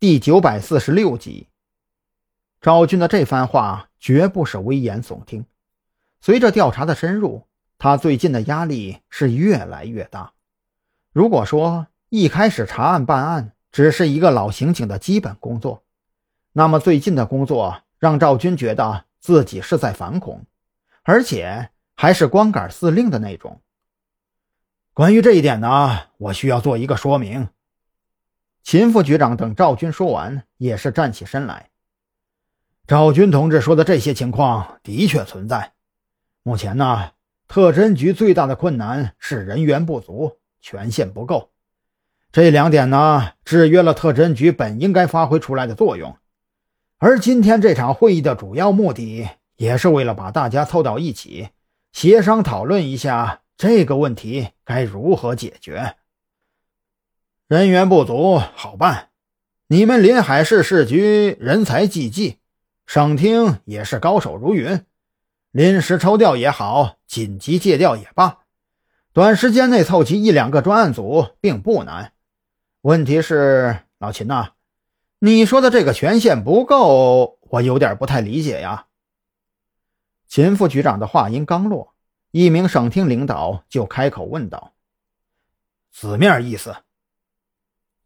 第九百四十六集。赵军的这番话绝不是危言耸听。随着调查的深入，他最近的压力是越来越大。如果说一开始查案办案只是一个老刑警的基本工作，那么最近的工作让赵军觉得自己是在反恐，而且还是光杆司令的那种。关于这一点呢，我需要做一个说明。秦副局长等赵军说完，也是站起身来。赵军同志说的这些情况的确存在。目前呢，特侦局最大的困难是人员不足，权限不够。这两点呢，制约了特侦局本应该发挥出来的作用。而今天这场会议的主要目的，也是为了把大家凑到一起，协商讨论一下这个问题该如何解决。人员不足好办，你们临海市市局人才济济，省厅也是高手如云，临时抽调也好，紧急借调也罢，短时间内凑齐一两个专案组并不难。问题是，老秦呐，你说的这个权限不够，我有点不太理解呀。秦副局长的话音刚落，一名省厅领导就开口问道：“字面意思。”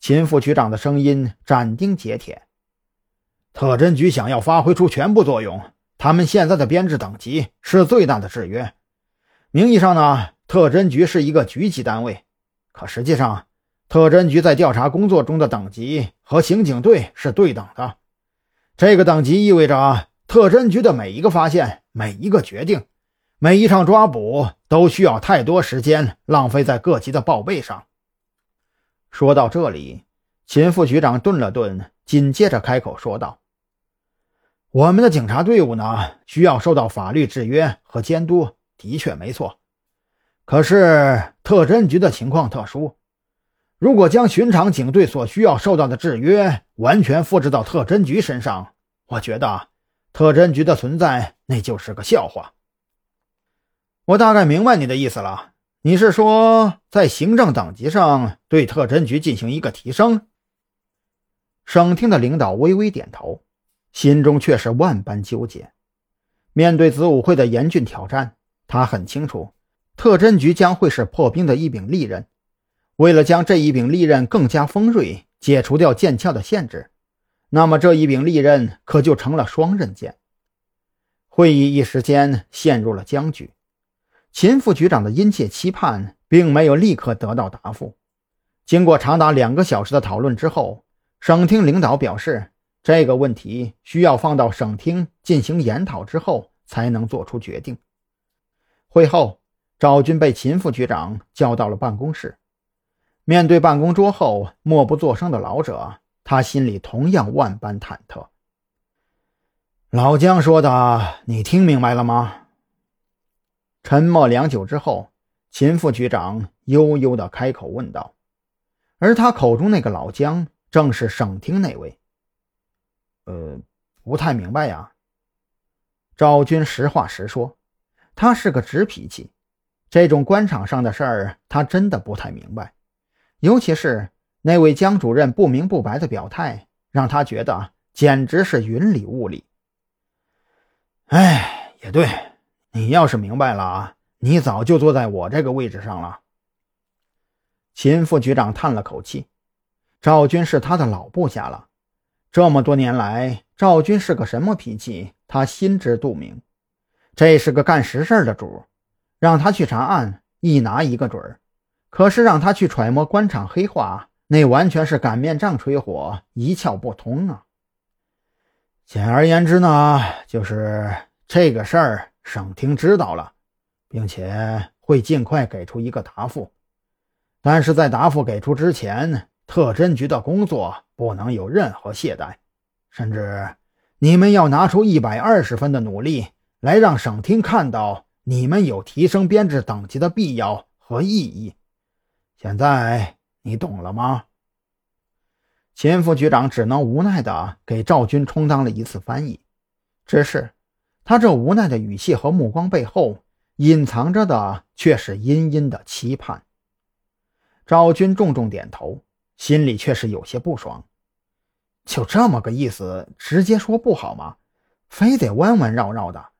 秦副局长的声音斩钉截铁：“特侦局想要发挥出全部作用，他们现在的编制等级是最大的制约。名义上呢，特侦局是一个局级单位，可实际上，特侦局在调查工作中的等级和刑警队是对等的。这个等级意味着，特侦局的每一个发现、每一个决定、每一场抓捕，都需要太多时间浪费在各级的报备上。”说到这里，秦副局长顿了顿，紧接着开口说道：“我们的警察队伍呢，需要受到法律制约和监督，的确没错。可是特侦局的情况特殊，如果将寻常警队所需要受到的制约完全复制到特侦局身上，我觉得特侦局的存在那就是个笑话。我大概明白你的意思了。”你是说，在行政等级上对特侦局进行一个提升？省厅的领导微微点头，心中却是万般纠结。面对子午会的严峻挑战，他很清楚，特侦局将会是破冰的一柄利刃。为了将这一柄利刃更加锋锐，解除掉剑鞘的限制，那么这一柄利刃可就成了双刃剑。会议一时间陷入了僵局。秦副局长的殷切期盼并没有立刻得到答复。经过长达两个小时的讨论之后，省厅领导表示，这个问题需要放到省厅进行研讨之后才能做出决定。会后，赵军被秦副局长叫到了办公室。面对办公桌后默不作声的老者，他心里同样万般忐忑。老姜说的，你听明白了吗？沉默良久之后，秦副局长悠悠地开口问道：“而他口中那个老姜，正是省厅那位。”“呃，不太明白呀。”赵军实话实说，他是个直脾气，这种官场上的事儿，他真的不太明白。尤其是那位姜主任不明不白的表态，让他觉得简直是云里雾里。哎，也对。你要是明白了啊，你早就坐在我这个位置上了。秦副局长叹了口气：“赵军是他的老部下了，这么多年来，赵军是个什么脾气，他心知肚明。这是个干实事的主，让他去查案，一拿一个准儿；可是让他去揣摩官场黑话，那完全是擀面杖吹火，一窍不通啊。简而言之呢，就是这个事儿。”省厅知道了，并且会尽快给出一个答复，但是在答复给出之前，特侦局的工作不能有任何懈怠，甚至你们要拿出一百二十分的努力来让省厅看到你们有提升编制等级的必要和意义。现在你懂了吗？秦副局长只能无奈地给赵军充当了一次翻译，只是。他这无奈的语气和目光背后，隐藏着的却是殷殷的期盼。赵军重重点头，心里却是有些不爽。就这么个意思，直接说不好吗？非得弯弯绕绕的。